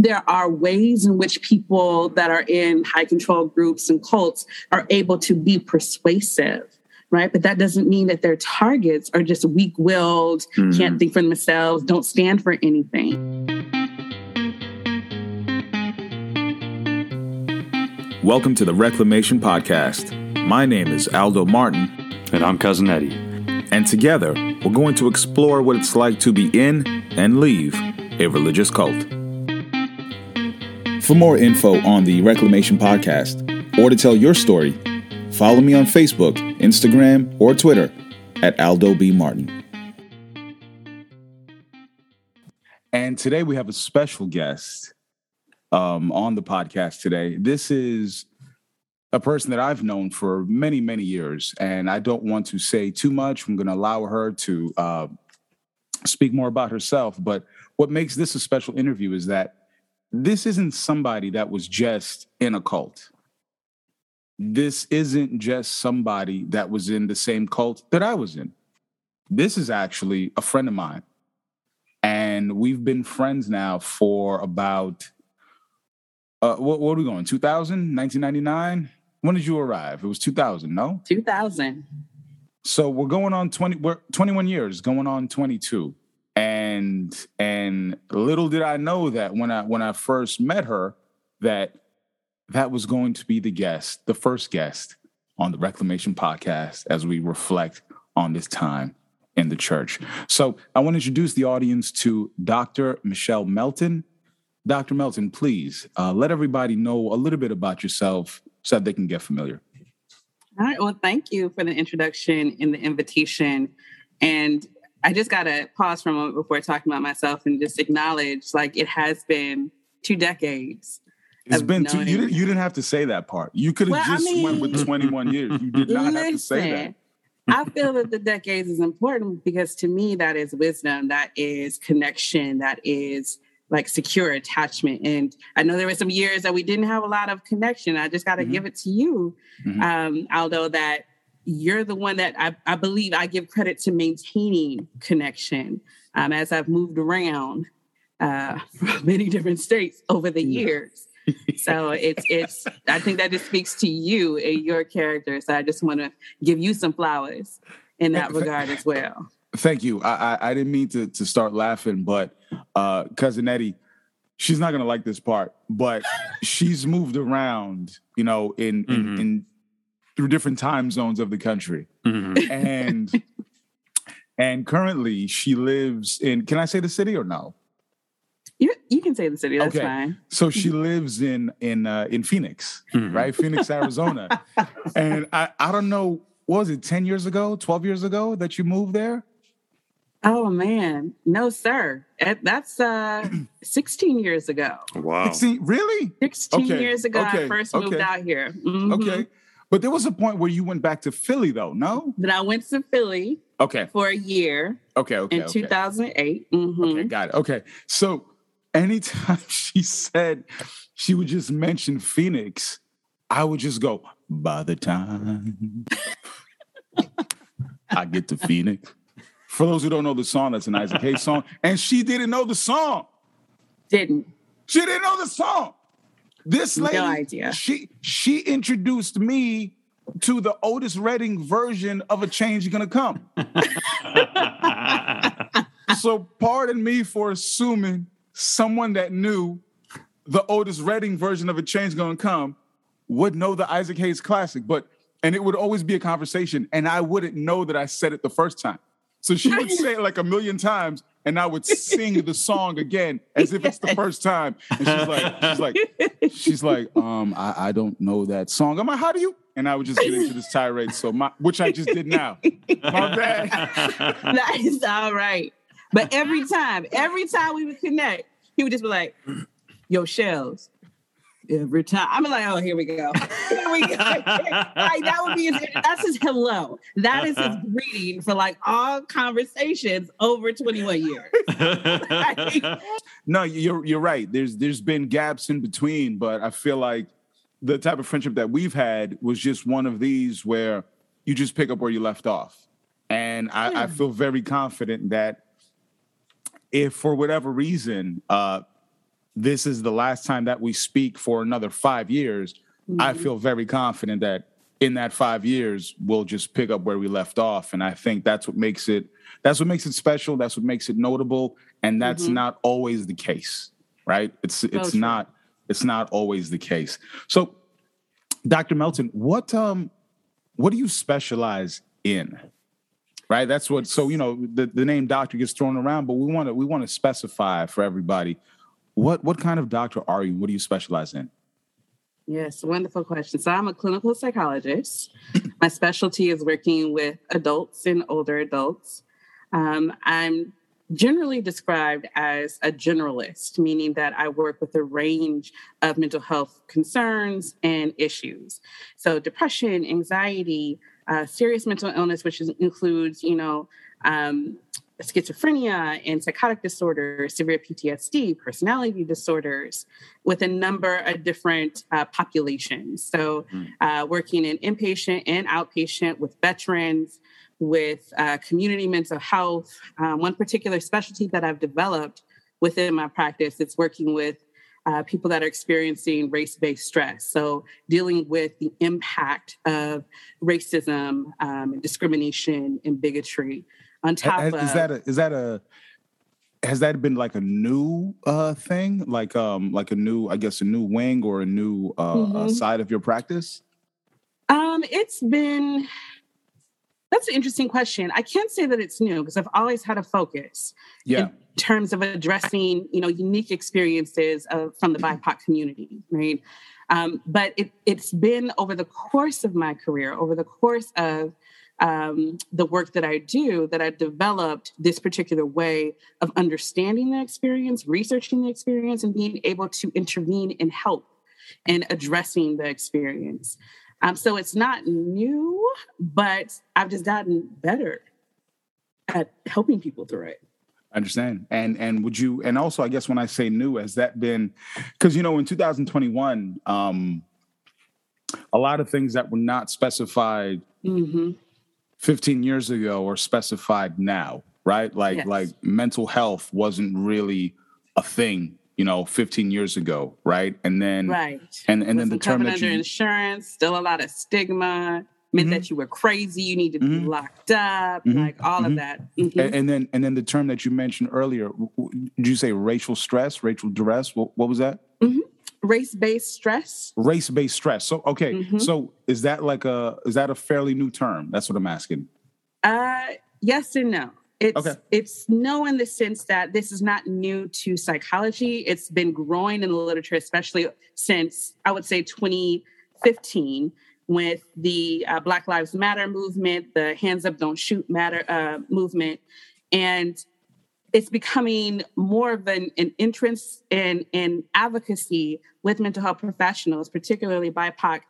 there are ways in which people that are in high control groups and cults are able to be persuasive right? But that doesn't mean that their targets are just weak-willed mm-hmm. can't think for themselves don't stand for anything. Welcome to the reclamation podcast. My name is aldo martin. And i'm cousin eddie. And together we're going to explore what it's like to be in and leave a religious cult for more info on the Reclamation Podcast or to tell your story, follow me on Facebook, Instagram, or Twitter at Aldo B. Martin. And today we have a special guest um, on the podcast today. This is a person that I've known for many, many years, and I don't want to say too much. I'm going to allow her to uh, speak more about herself. But what makes this a special interview is that this isn't somebody that was just in a cult. This isn't just somebody that was in the same cult that I was in. This is actually a friend of mine. And we've been friends now for about, uh, what, what are we going, 2000, 1999? When did you arrive? It was 2000, no? 2000. So we're going on 20, we're 21 years, going on 22 and and little did I know that when I when I first met her that that was going to be the guest, the first guest on the Reclamation podcast as we reflect on this time in the church. So I want to introduce the audience to Dr. Michelle Melton. Dr. Melton, please uh, let everybody know a little bit about yourself so that they can get familiar. All right. Well, thank you for the introduction and the invitation. And I just got to pause for a moment before talking about myself and just acknowledge like it has been two decades. It's been two. You didn't, you didn't have to say that part. You could have well, just I mean, went with 21 years. You did not listen, have to say that. I feel that the decades is important because to me, that is wisdom, that is connection, that is like secure attachment. And I know there were some years that we didn't have a lot of connection. I just got to mm-hmm. give it to you, mm-hmm. um, Aldo, that you're the one that I, I believe I give credit to maintaining connection um, as I've moved around uh, from many different states over the years. so it's it's I think that just speaks to you and your character. So I just want to give you some flowers in that regard as well. Thank you. I I, I didn't mean to to start laughing, but uh, cousin Eddie, she's not gonna like this part, but she's moved around, you know, in in, mm-hmm. in through different time zones of the country. Mm-hmm. And and currently she lives in can I say the city or no? You you can say the city, that's okay. fine. So she lives in in uh, in Phoenix, mm-hmm. right? Phoenix, Arizona. and I I don't know, was it 10 years ago, 12 years ago that you moved there? Oh man, no, sir. That's uh 16 years ago. Wow. 16, really? 16 okay. years ago, okay. I first moved okay. out here. Mm-hmm. Okay. But there was a point where you went back to Philly, though, no? Then I went to Philly. Okay. For a year. Okay. Okay. In okay. 2008. Mm-hmm. Okay. Got it. Okay. So anytime she said she would just mention Phoenix, I would just go, by the time I get to Phoenix. For those who don't know the song, that's an Isaac Hayes song. And she didn't know the song. Didn't. She didn't know the song. This lady, no idea. She she introduced me to the Otis Redding version of a change gonna come. so pardon me for assuming someone that knew the Otis Redding version of a change gonna come would know the Isaac Hayes classic, but and it would always be a conversation, and I wouldn't know that I said it the first time. So she would say it like a million times, and I would sing the song again as if it's the first time. And she's like, she's like, she's like, um, I, I don't know that song. I'm like, how do you? And I would just get into this tirade. So my, which I just did now. My bad. that is all right. But every time, every time we would connect, he would just be like, "Yo, shells, every time. I'm like, oh, here we go. Here we go. like that would be his, that's his hello. That is his greeting for like all conversations over 21 years. no, you're you're right. There's there's been gaps in between, but I feel like the type of friendship that we've had was just one of these where you just pick up where you left off. And I, I feel very confident that if for whatever reason uh this is the last time that we speak for another five years, mm-hmm. I feel very confident that in that five years we'll just pick up where we left off. And I think that's what makes it that's what makes it special. That's what makes it notable. And that's mm-hmm. not always the case, right? It's it's oh, not it's not always the case. So, Dr. Melton, what um what do you specialize in? Right? That's what so you know the, the name doctor gets thrown around, but we want to we want to specify for everybody what what kind of doctor are you? What do you specialize in? Yes, wonderful question. So I'm a clinical psychologist. My specialty is working with adults and older adults. Um, I'm generally described as a generalist, meaning that I work with a range of mental health concerns and issues. So, depression, anxiety, uh, serious mental illness, which is, includes, you know, um, schizophrenia and psychotic disorders, severe PTSD, personality disorders, with a number of different uh, populations. So, hmm. uh, working in inpatient and outpatient with veterans, with uh, community mental health. Um, one particular specialty that I've developed within my practice is working with uh, people that are experiencing race-based stress. So dealing with the impact of racism, um, and discrimination, and bigotry. On top has, of is that a, is that a has that been like a new uh, thing, like um like a new I guess a new wing or a new uh, mm-hmm. uh, side of your practice? Um, it's been that's an interesting question. I can't say that it's new because I've always had a focus. Yeah. In terms of addressing, you know, unique experiences of, from the BIPOC community, right? Um, but it, it's been over the course of my career, over the course of um, the work that I do, that I developed this particular way of understanding the experience, researching the experience, and being able to intervene and help in addressing the experience. Um, so it's not new, but I've just gotten better at helping people through it. I understand. And and would you and also I guess when I say new, has that been because you know in 2021, um, a lot of things that were not specified mm-hmm. 15 years ago are specified now, right? Like yes. like mental health wasn't really a thing you know 15 years ago right and then right and and then the term that under you, insurance still a lot of stigma meant mm-hmm. that you were crazy you needed to mm-hmm. be locked up mm-hmm. like all of mm-hmm. that mm-hmm. and, and, then and then the term that you mentioned earlier did you say racial stress racial duress what, what was that mm-hmm. race-based stress race-based stress so okay so is that like a is that a fairly new term that's what i'm asking uh yes and no it's okay. it's no in the sense that this is not new to psychology. It's been growing in the literature, especially since I would say 2015, with the uh, Black Lives Matter movement, the Hands Up Don't Shoot Matter uh, movement, and it's becoming more of an, an interest in, in advocacy with mental health professionals, particularly BIPOC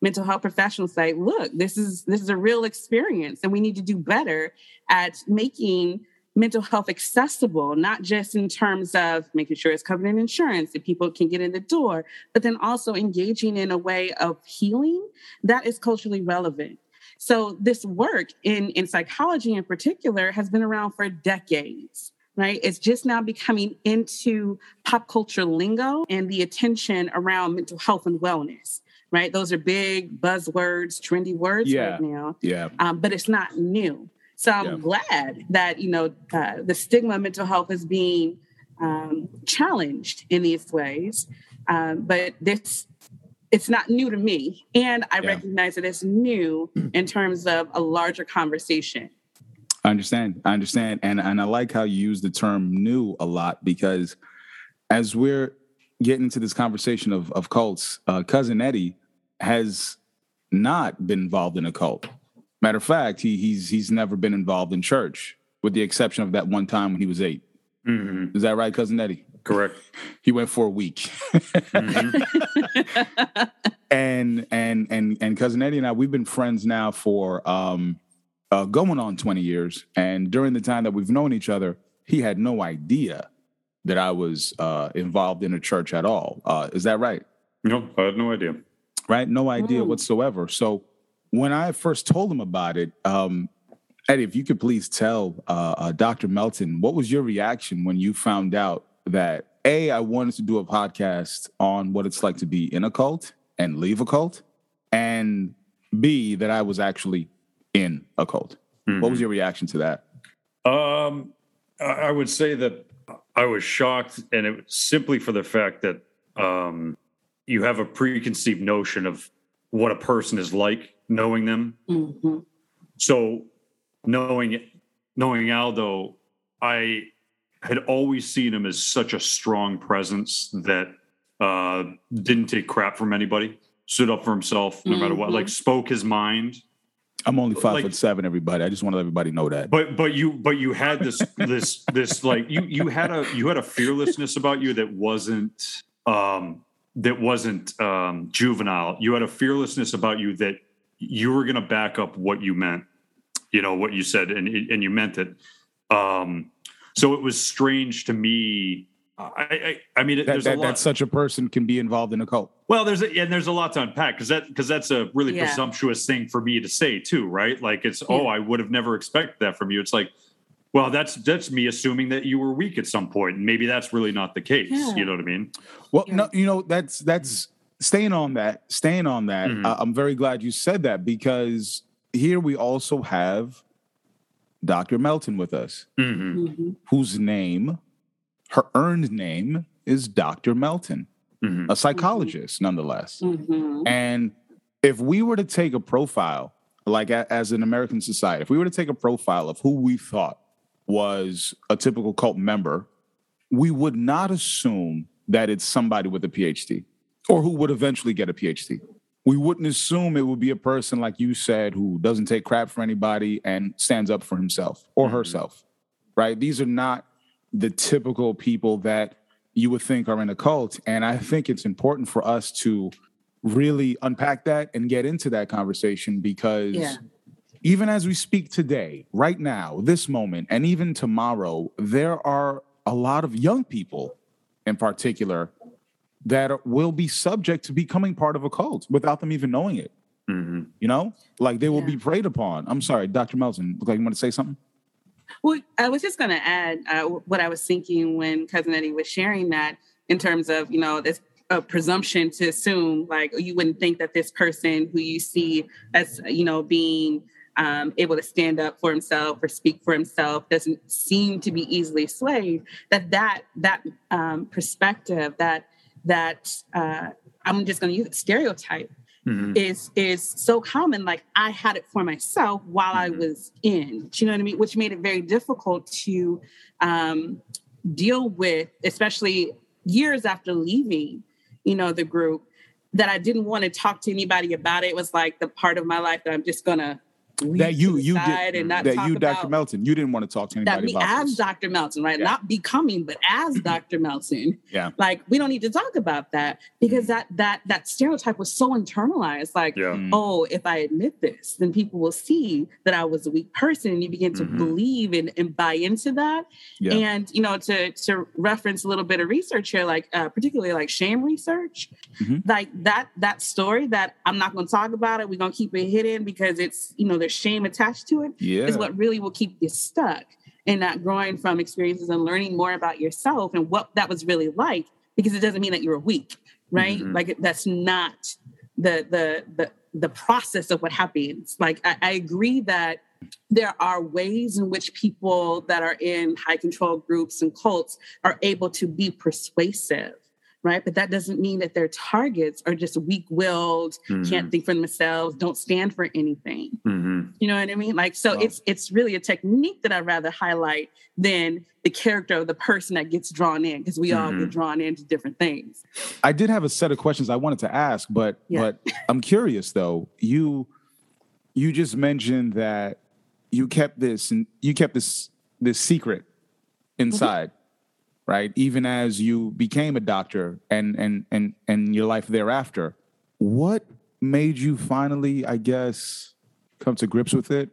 mental health professionals say, look, this is this is a real experience and we need to do better at making mental health accessible, not just in terms of making sure it's covered in insurance that people can get in the door, but then also engaging in a way of healing that is culturally relevant. So this work in, in psychology in particular has been around for decades right? It's just now becoming into pop culture lingo and the attention around mental health and wellness right? Those are big buzzwords, trendy words yeah. right now. Yeah. Um, but it's not new. So I'm yeah. glad that, you know, uh, the stigma of mental health is being um, challenged in these ways. Um, but this, it's not new to me. And I yeah. recognize that it's new in terms of a larger conversation. I understand. I understand. And, and I like how you use the term new a lot because as we're getting into this conversation of, of cults, uh, cousin Eddie has not been involved in a cult. Matter of fact, he, he's he's never been involved in church, with the exception of that one time when he was 8 mm-hmm. Is that right, cousin Eddie? Correct. he went for a week. mm-hmm. and and and and cousin Eddie and I, we've been friends now for um, uh, going on 20 years. And during the time that we've known each other, he had no idea that I was uh, involved in a church at all. Uh, is that right? No, I had no idea. Right, no idea mm. whatsoever. So when I first told him about it, um, Eddie, if you could please tell uh, uh Dr. Melton, what was your reaction when you found out that A, I wanted to do a podcast on what it's like to be in a cult and leave a cult. And B, that I was actually in a cult. Mm-hmm. What was your reaction to that? Um, I would say that I was shocked, and it was simply for the fact that um, you have a preconceived notion of what a person is like, knowing them. Mm-hmm. So, knowing knowing Aldo, I had always seen him as such a strong presence that uh, didn't take crap from anybody, stood up for himself no mm-hmm. matter what, like mm-hmm. spoke his mind. I'm only five like, foot seven, everybody. I just want to let everybody know that. But but you but you had this this this like you you had a you had a fearlessness about you that wasn't um that wasn't um juvenile. You had a fearlessness about you that you were going to back up what you meant. You know what you said, and and you meant it. Um, so it was strange to me. I, I, I mean, that, there's that, a lot. that such a person can be involved in a cult. Well, there's a, and there's a lot to unpack because that because that's a really yeah. presumptuous thing for me to say too, right? Like it's yeah. oh, I would have never expected that from you. It's like, well, that's that's me assuming that you were weak at some point, and maybe that's really not the case. Yeah. You know what I mean? Well, no, you know that's that's staying on that. Staying on that. Mm-hmm. Uh, I'm very glad you said that because here we also have Dr. Melton with us, mm-hmm. Mm-hmm. whose name, her earned name, is Dr. Melton, mm-hmm. a psychologist nonetheless. Mm-hmm. And if we were to take a profile, like a, as an American society, if we were to take a profile of who we thought was a typical cult member, we would not assume that it's somebody with a PhD or who would eventually get a PhD we wouldn't assume it would be a person like you said who doesn't take crap for anybody and stands up for himself or mm-hmm. herself right these are not the typical people that you would think are in a cult and i think it's important for us to really unpack that and get into that conversation because yeah. even as we speak today right now this moment and even tomorrow there are a lot of young people in particular that will be subject to becoming part of a cult without them even knowing it. Mm-hmm. You know, like they will yeah. be preyed upon. I'm sorry, Dr. Melton. Look like you want to say something. Well, I was just going to add uh, what I was thinking when Cousin Eddie was sharing that in terms of you know this a presumption to assume like you wouldn't think that this person who you see as you know being um, able to stand up for himself or speak for himself doesn't seem to be easily swayed that that that um, perspective that that uh, I'm just going to use it, stereotype mm-hmm. is is so common. Like I had it for myself while mm-hmm. I was in. Do you know what I mean? Which made it very difficult to um, deal with, especially years after leaving. You know the group that I didn't want to talk to anybody about it. it was like the part of my life that I'm just gonna that you you did and not that you Dr. Melton you didn't want to talk to anybody about that me as this. Dr. Melton right yeah. not becoming but as Dr. Melton yeah like we don't need to talk about that because mm. that that that stereotype was so internalized like yeah. Mm. oh if I admit this then people will see that I was a weak person and you begin to mm-hmm. believe and, and buy into that yeah. and you know to to reference a little bit of research here like uh, particularly like shame research mm-hmm. like that that story that I'm not going to talk about it we're going to keep it hidden because it's you know shame attached to it yeah. is what really will keep you stuck and not growing from experiences and learning more about yourself and what that was really like because it doesn't mean that you're weak right mm-hmm. like that's not the the the the process of what happens like I, I agree that there are ways in which people that are in high control groups and cults are able to be persuasive right? But that doesn't mean that their targets are just weak willed, mm-hmm. can't think for themselves, don't stand for anything. Mm-hmm. You know what I mean? Like, so wow. it's it's really a technique that I'd rather highlight than the character of the person that gets drawn in, because we mm-hmm. all get mm-hmm. drawn into different things. I did have a set of questions I wanted to ask, but yeah. but I'm curious though. You you just mentioned that you kept this and you kept this this secret mm-hmm. inside right? Even as you became a doctor and and and and your life thereafter, what made you finally, I guess, come to grips with it?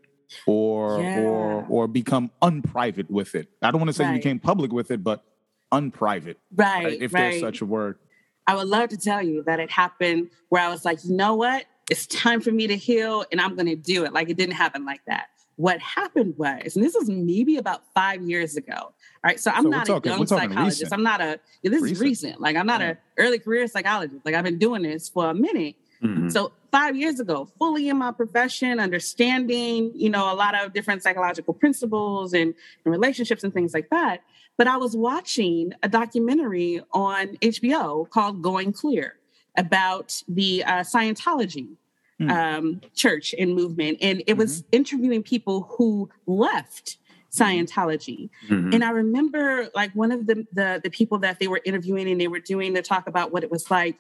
Or yeah. or or become unprivate with it. I don't want to say right. you became public with it, but unprivate. Right. right if right. there's such a word. I would love to tell you that it happened where I was like, you know what? It's time for me to heal and I'm gonna do it. Like it didn't happen like that what happened was, and this was maybe about five years ago. All right. So I'm So not talking- a young psychologist. recent. I'm not a, this is Recent. recent. Like I'm not Yeah. a early career psychologist. Like I've been doing this for a minute. Mhm. So five years ago, fully in my profession, understanding, you know, a lot of different psychological principles and, and relationships and things like that. But I was watching a documentary on HBO called Going Clear about the uh, Scientology Hmm. um, church and movement. And it was interviewing people who left Scientology. Mhm. And I remember like one of the, the the people that they were interviewing and they were doing the talk about what it was like.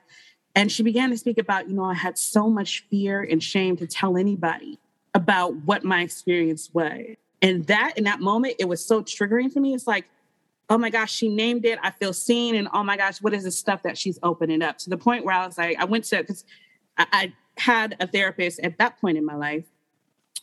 And she began to speak about, you know, I had so much fear and shame to tell anybody about what my experience was. And that in that moment, it was so triggering for me. It's like, oh my gosh, she named it. I feel seen. And oh my gosh, what is this stuff that she's opening up? To the point where I was like, I went to because I, I had a therapist at that point in my life.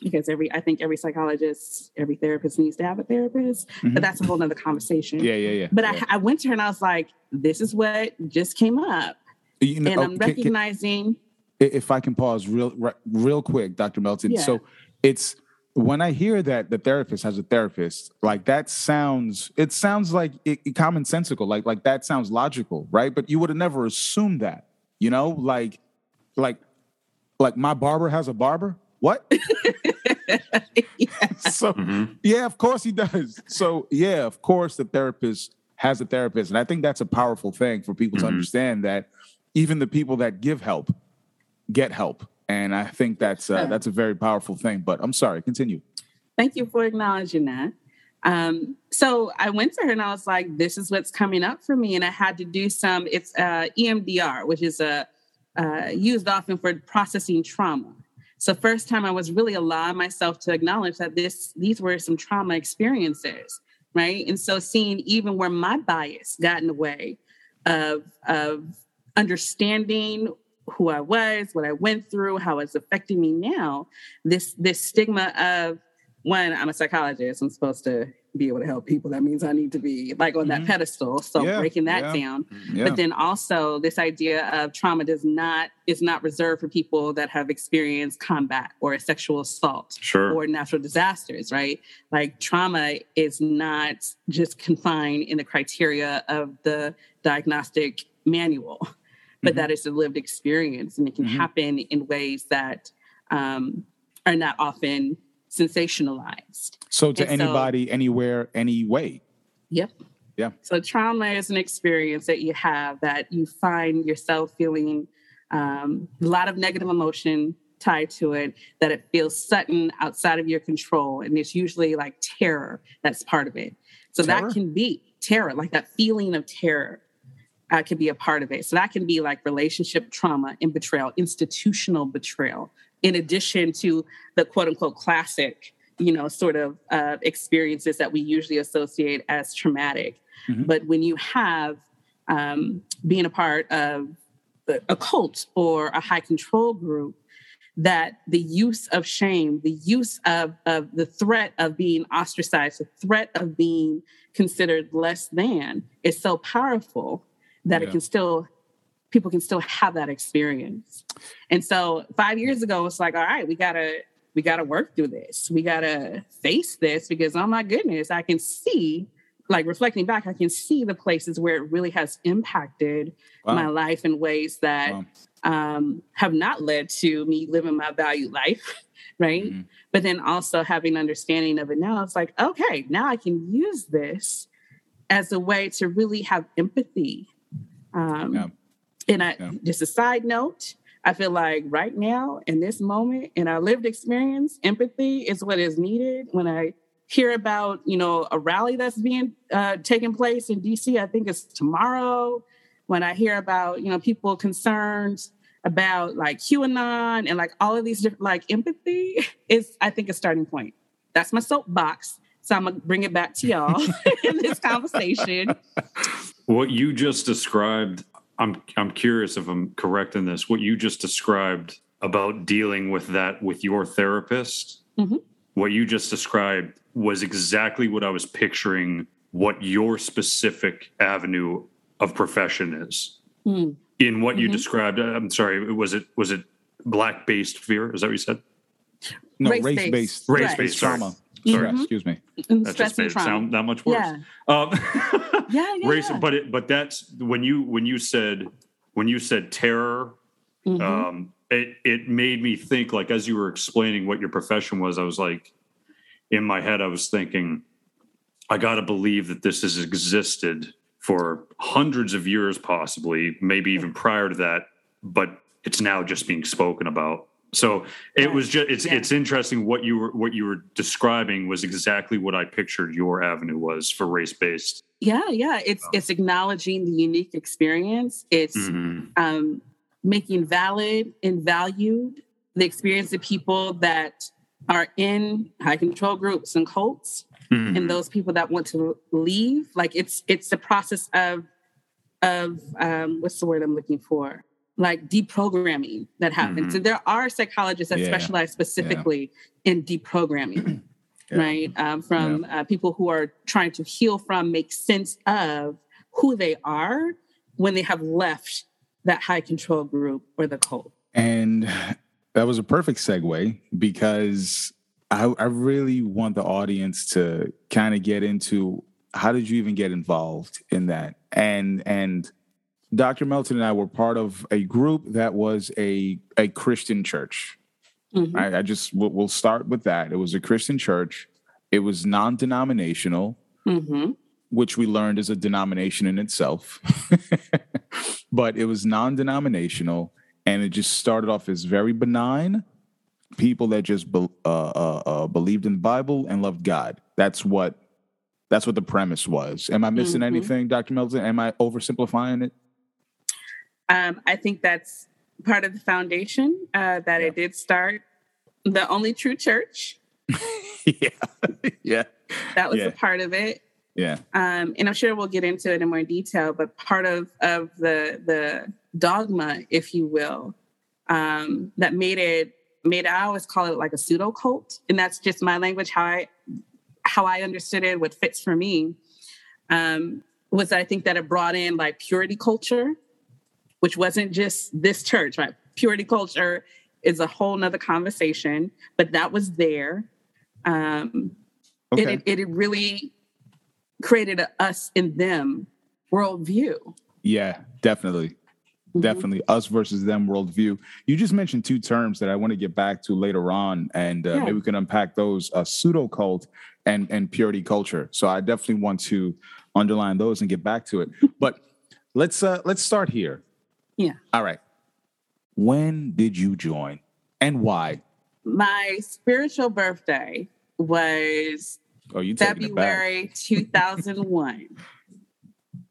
Because every, I think every psychologist, every therapist needs to have a therapist, Mhm. but that's a whole nother conversation. Yeah, yeah, yeah. But yeah. I, I went to her and I was like, this is what just came up. You know, And oh, I'm can- can- recognizing, if I can pause real real quick, Dr. Melton. Yeah. So it's when I hear that the therapist has a therapist, like that sounds it sounds like it, it commonsensical, like like that sounds logical, right? But you would have never assumed that, you know, like like like my barber has a barber. What? so Mhm. yeah, of course he does. So yeah, of course the therapist has a therapist, and I think that's a powerful thing for people to Mhm. understand that even the people that give help get help, and I think that's uh, that's a very powerful thing. But I'm sorry, continue. thank you for acknowledging that. Um, so I went to her and I was like, this is what's coming up for me. And I had to do some, it's uh, EMDR, which is a, uh, used often for processing trauma. So first time I was really allowing myself to acknowledge that this these were some trauma experiences, right? And so seeing even where my bias got in the way of of understanding who I was, what I went through, how it's affecting me now, this this stigma of one, I'm a psychologist. I'm supposed to be able to help people. That means I need to be like on Mhm. that pedestal. So Yeah, breaking that yeah. down. Yeah. But then also this idea of trauma does not is not reserved for people that have experienced combat or a sexual assault Sure. or natural disasters, right? Like trauma is not just confined in the criteria of the diagnostic manual, but Mhm. that is a lived experience and it can Mhm. happen in ways that um, are not often sensationalized. so to and so- anybody, anywhere, any way. Yep. Yeah. So trauma is an experience that you have that you find yourself feeling um, a lot of negative emotion tied to it, that it feels sudden outside of your control. And it's usually like terror that's part of it. So Terror? that can be terror, like that feeling of terror. Uh, could be a part of it. So that can be like relationship trauma and betrayal, institutional betrayal, in addition to the quote unquote classic, you know, sort of uh, experiences that we usually associate as traumatic. Mhm. But when you have um, being a part of a cult or a high control group, that the use of shame, the use of, of the threat of being ostracized, the threat of being considered less than is so powerful that Yeah. it can still people can still have that experience. And so five years ago, it's like, all right, we gotta we gotta work through this. We gotta face this because oh my goodness, I can see, like reflecting back, I can see the places where it really has impacted Wow. my life in ways that Wow. um, have not led to me living my valued life, right? Mhm. But then also having understanding of it now, it's like, okay, now I can use this as a way to really have empathy. Um, Yeah. And I, Yeah. just a side note, I feel like right now in this moment in our lived experience, empathy is what is needed. When I hear about, you know, a rally that's being uh, taking place in DC, I think it's tomorrow. When I hear about, you know, people concerned about like QAnon and like all of these different, like empathy is, I think, a starting point. That's my soapbox. So I'm gonna bring it back to y'all in this conversation. What you just described, I'm I'm curious if I'm correct in this. What you just described about dealing with that with your therapist, Mhm. what you just described was exactly what I was picturing what your specific avenue of profession is. Hmm. In what you Mhm. described, uh, I'm sorry, was it was it black based fear? Is that what you said? No, Race-based. race based. Race Right. based sorry. trauma. Sorry. Stress, Mhm. excuse me. And That stress just made and it sound that much worse. Yeah. Um, Yeah, yeah, race, yeah. but it, but that's when you when you said when you said terror, Mhm. um, it it made me think like as you were explaining what your profession was, I was like, in my head, I was thinking, I got to believe that this has existed for hundreds of years, possibly, maybe even prior to that, but it's now just being spoken about. So it was just it's Yeah. it's interesting what you were what you were describing was exactly what I pictured your avenue was for race based. yeah, yeah. It's it's acknowledging the unique experience. It's Mm-hmm. um, making valid and valued the experience of people that are in high control groups and cults Mm-hmm. and those people that want to leave like it's it's the process of of um what's the word i'm looking for like deprogramming that happens Mhm. and there are psychologists that Yeah. specialize specifically in deprogramming Yeah. right um, from uh, people who are trying to heal from make sense of who they are when they have left that high control group or the cult And that was a perfect segue because I, I really want the audience to kind of get into how did you even get involved in that? And and Dr. Melton and I were part of a group that was a a Christian church. Mhm. I, I just we'll, we'll start with that. It was a Christian church. It was non-denominational, Mhm. which we learned is a denomination in itself. but it was non-denominational, and it just started off as very benign. People that just be, uh, uh, uh, believed in the Bible and loved God. That's what. That's what the premise was. Am I missing Mhm. anything, Dr. Melton? Am I oversimplifying it? Um, I think that's part of the foundation uh, that it did start. The only true church yeah, yeah, that was Yeah. a part of it, yeah. um, and I'm sure we'll get into it in more detail. But part of of the the dogma, if you will, um, that made it made I always call it like a pseudo cult, and that's just my language how I how I understood it, what fits for me. Um, was I think that it brought in like purity culture, which wasn't just this church, right? Purity culture is a whole nother conversation, but that was there. Um, Okay. it, it, it really created a us and them worldview. Yeah, definitely. Mhm. Definitely us versus them worldview. You just mentioned two terms that I want to get back to later on, and uh, Yeah. maybe we can unpack those: uh, pseudo cult and and purity culture. So I definitely want to underline those and get back to it. but let's uh, let's start here. Yeah. All right. When did you join, and why? My spiritual birthday was Oh, you taking it back. February 2001.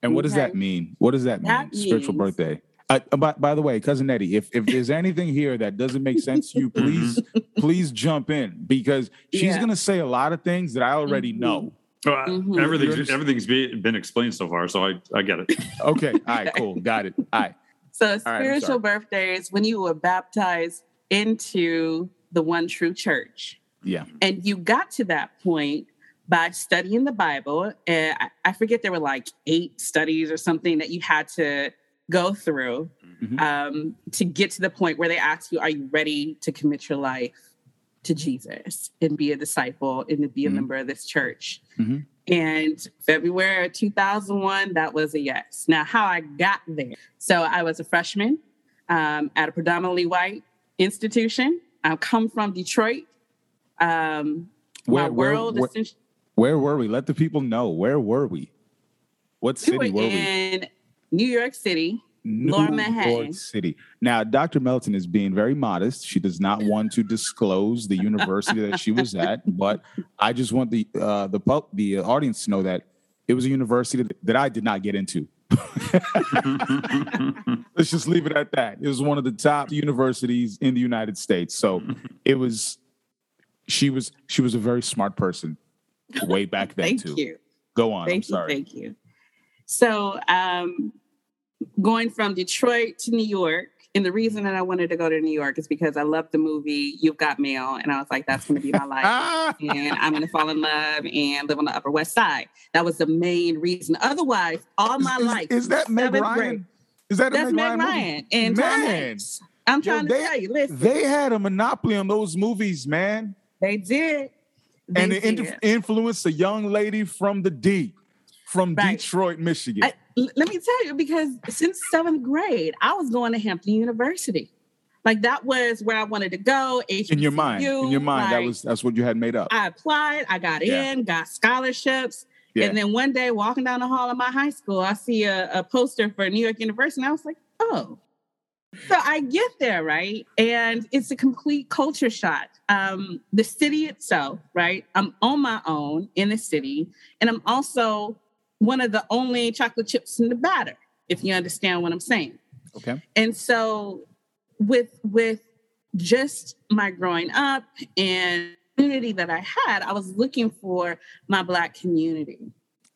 And what does that mean? What does that mean? That Spiritual means- birthday. Uh, uh, by, by the way, cousin Eddie, if if there's anything here that doesn't make sense to you, please please jump in because she's Yeah. gonna say a lot of things that I already Mhm. know. So, uh, Mhm. You Everything's understand? everything's be, been explained so far, so I I get it. Okay, all right, cool, got it. All right, So spiritual sorry. birthday is when you were baptized into the one true church. yeah, And you got to that point by studying the Bible. And I, I forget there were like eight studies or something that you had to go through Mhm. um, to get to the point where they ask you, Are you ready to commit your life to Jesus and be a disciple and to be a Mhm. member of this church? Mhm. And February of 2001, that was a yes. Now, how I got there. So I was a freshman um, at a predominantly white institution. I come from Detroit. Um, Where- where- world where- essentially where were we? Let the people know. Where were we? What we city were were we? in New York City. New Lower Manhattan. York City. Now, Dr. Melton is being very modest. She does not want to disclose the university that she was at, but I just want the uh, the pub- the audience to know that it was a university that, I did not get into. Let's just leave it at that. It was one of the top universities in the United States. So it was she was she was a very smart person way back then Thank too. you. Go on. I'm Thank you. sorry. Thank you. So, um, going from Detroit to New York, and the reason that I wanted to go to New York is because I loved the movie You've Got Mail, and I was like, that's going to be my life. And I'm going to fall in love and live on the Upper West Side. That was the main reason. Otherwise, all my is, life, Is that Meg Ryan? grade. Is that a that's Meg Ryan? Ryan and Tom Man. Hanks. I'm trying Yo, they, to tell you. Listen, they had a monopoly on those movies, man. They did. They and it did. influenced a young lady from the D, from right. Detroit, Michigan. I, let me tell you, because since seventh grade, I was going to Hampton University. Like that was where I wanted to go. HBCU, in your mind, in your mind, like, that was that's what you had made up. I applied, I got yeah. in, got scholarships, yeah. and then one day walking down the hall of my high school, I see a, a poster for New York University, and I was like, oh. So I get there, right? And it's a complete culture shock. Um, the city itself, right? I'm on my own in the city, and I'm also one of the only chocolate chips in the batter, if you understand what I'm saying. Okay. And so with with just my growing up and community that I had, I was looking for my black community.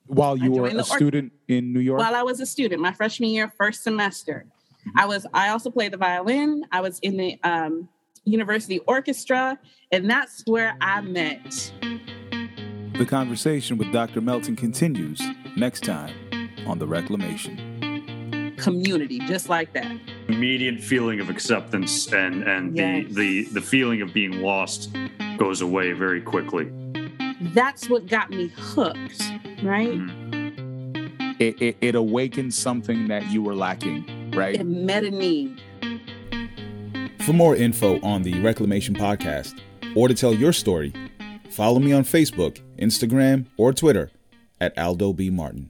While you were a student in New York? While I was a student, my freshman year, first semester. Mm-hmm. I was I also played the violin. I was in the um, university orchestra, and that's where I met. The conversation with Dr. Melton continues next time on The Reclamation. Community, just like that. Immediate feeling of acceptance and, and yes. the, the, the feeling of being lost goes away very quickly. That's what got me hooked, right? Mm-hmm. It, it, it awakened something that you were lacking, right? It met a need. For more info on the Reclamation Podcast or to tell your story, follow me on Facebook, Instagram, or Twitter at Aldo B. Martin.